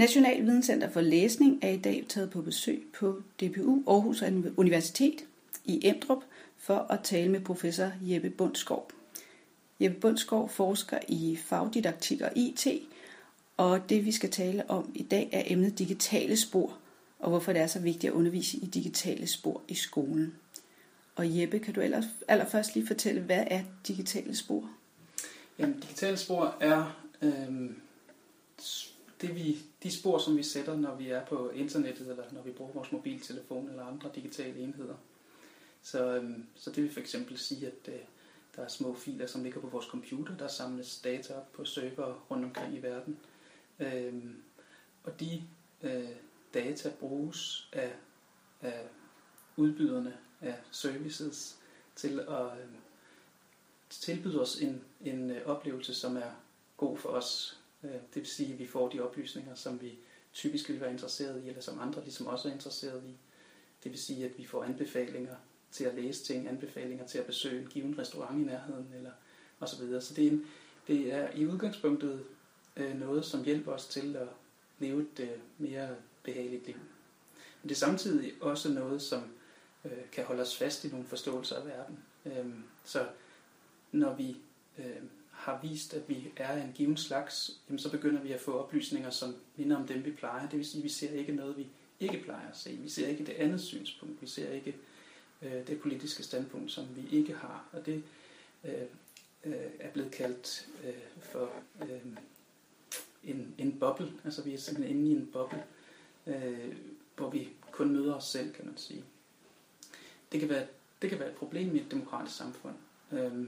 National Videnscenter for Læsning er i dag taget på besøg på DPU Aarhus Universitet i Emdrup for at tale med professor Jeppe Bundskov. Jeppe Bundskov forsker i fagdidaktik og IT, og det vi skal tale om i dag er emnet digitale spor, og hvorfor det er så vigtigt at undervise i digitale spor i skolen. Og Jeppe, kan du allerførst lige fortælle, hvad er digitale spor? Jamen, digitale spor er øh, det vi, de spor, som vi sætter, når vi er på internettet, eller når vi bruger vores mobiltelefon eller andre digitale enheder. Så, øhm, så det vil for eksempel sige, at øh, der er små filer, som ligger på vores computer, der samles data op på server rundt omkring i verden. Øhm, og de øh, data bruges af, af udbyderne af services til at øh, tilbyde os en, en øh, oplevelse, som er god for os Øh, det vil sige, at vi får de oplysninger, som vi typisk vil være interesseret i, eller som andre ligesom også er interesseret i. Det vil sige, at vi får anbefalinger til at læse ting, anbefalinger til at besøge en given restaurant i nærheden, eller og så videre. Så det er, en, det er i udgangspunktet øh, noget, som hjælper os til at leve et øh, mere behageligt liv. Men det er samtidig også noget, som øh, kan holde os fast i nogle forståelser af verden. Øh, så når vi øh, har vist, at vi er en given slags, jamen så begynder vi at få oplysninger, som minder om dem, vi plejer. Det vil sige, at vi ser ikke noget, vi ikke plejer at se. Vi ser ikke det andet synspunkt. Vi ser ikke øh, det politiske standpunkt, som vi ikke har. Og det øh, øh, er blevet kaldt øh, for øh, en, en boble. Altså vi er simpelthen inde i en boble, øh, hvor vi kun møder os selv, kan man sige. Det kan være, det kan være et problem i et demokratisk samfund. Øh,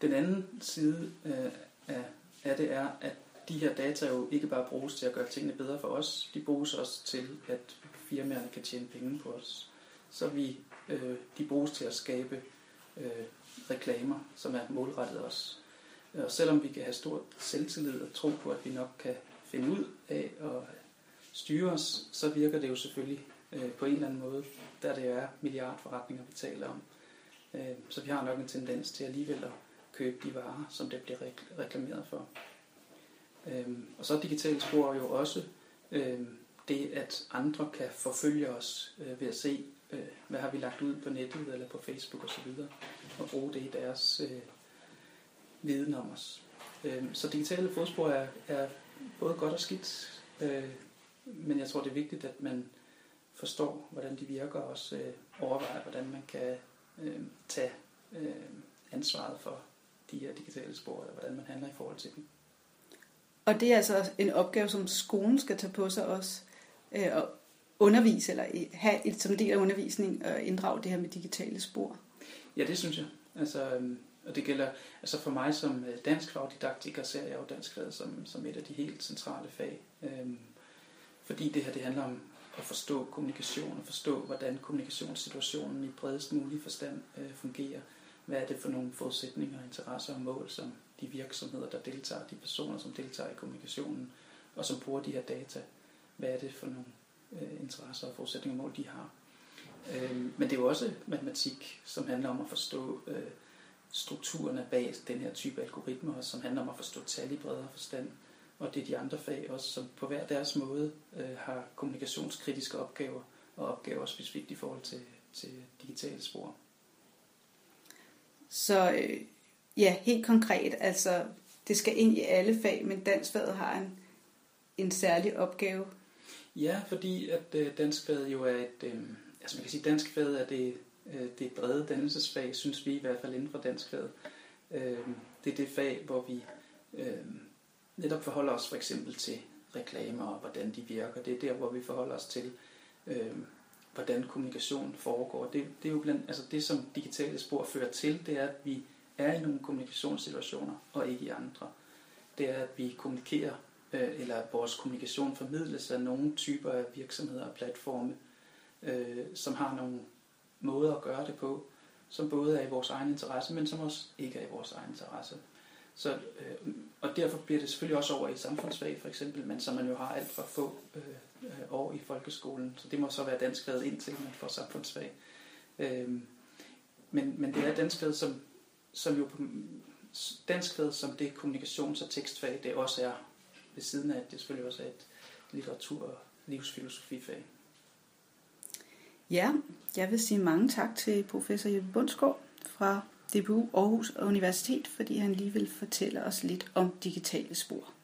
den anden side øh, af, af det er, at de her data jo ikke bare bruges til at gøre tingene bedre for os, de bruges også til, at firmaerne kan tjene penge på os. Så vi, øh, de bruges til at skabe øh, reklamer, som er målrettet os. Og selvom vi kan have stor selvtillid og tro på, at vi nok kan finde ud af at styre os, så virker det jo selvfølgelig øh, på en eller anden måde, da det er milliardforretninger, vi taler om. Øh, så vi har nok en tendens til alligevel at købe de varer, som det bliver reklameret for. Øhm, og så digitale spor jo også øhm, det, at andre kan forfølge os øh, ved at se, øh, hvad har vi lagt ud på nettet eller på Facebook osv., og bruge det i deres øh, viden om os. Øhm, så digitale fodspor er, er både godt og skidt, øh, men jeg tror, det er vigtigt, at man forstår, hvordan de virker, og også øh, overvejer, hvordan man kan øh, tage øh, ansvaret for de her digitale spor, eller hvordan man handler i forhold til dem. Og det er altså en opgave, som skolen skal tage på sig også, øh, og undervise, eller have et, som del af undervisning, og inddrage det her med digitale spor. Ja, det synes jeg. Altså, øhm, og det gælder, altså for mig som øh, dansk fagdidaktiker, ser jeg jo dansk fag som, som et af de helt centrale fag. Øhm, fordi det her, det handler om at forstå kommunikation, og forstå, hvordan kommunikationssituationen i bredest mulig forstand øh, fungerer hvad er det for nogle forudsætninger, interesser og mål, som de virksomheder, der deltager, de personer, som deltager i kommunikationen, og som bruger de her data, hvad er det for nogle øh, interesser og forudsætninger og mål, de har. Øh, men det er jo også matematik, som handler om at forstå øh, strukturerne bag den her type algoritmer, og som handler om at forstå tal i bredere forstand. Og det er de andre fag også, som på hver deres måde øh, har kommunikationskritiske opgaver, og opgaver specifikt i forhold til, til digitale spor. Så øh, ja, helt konkret, altså det skal ind i alle fag, men danskfaget har en, en særlig opgave. Ja, fordi at øh, danskfaget jo er et, øh, altså man kan sige, danskfaget er det, øh, det brede dannelsesfag, synes vi i hvert fald inden for danskfaget. Øh, det er det fag, hvor vi øh, netop forholder os for eksempel til reklamer og hvordan de virker. Det er der, hvor vi forholder os til, øh, hvordan kommunikation foregår. Det, det er jo blandt, altså det, som digitale spor fører til, det er, at vi er i nogle kommunikationssituationer, og ikke i andre. Det er, at vi kommunikerer, øh, eller at vores kommunikation formidles af nogle typer af virksomheder og platforme, øh, som har nogle måder at gøre det på, som både er i vores egen interesse, men som også ikke er i vores egen interesse. Så, øh, og derfor bliver det selvfølgelig også over i samfundsfag for eksempel, men som man jo har alt for få øh, år i folkeskolen. Så det må så være danskfaget indtil man får samfundsfag. Øh, men, men det er danskfaget, som, som jo danskfaget som det kommunikations- og tekstfag, det også er ved siden af, at det selvfølgelig også er et litteratur- og livsfilosofifag. Ja, jeg vil sige mange tak til professor Jeppe Bundsgaard fra DBU Aarhus Universitet, fordi han lige vil fortælle os lidt om digitale spor.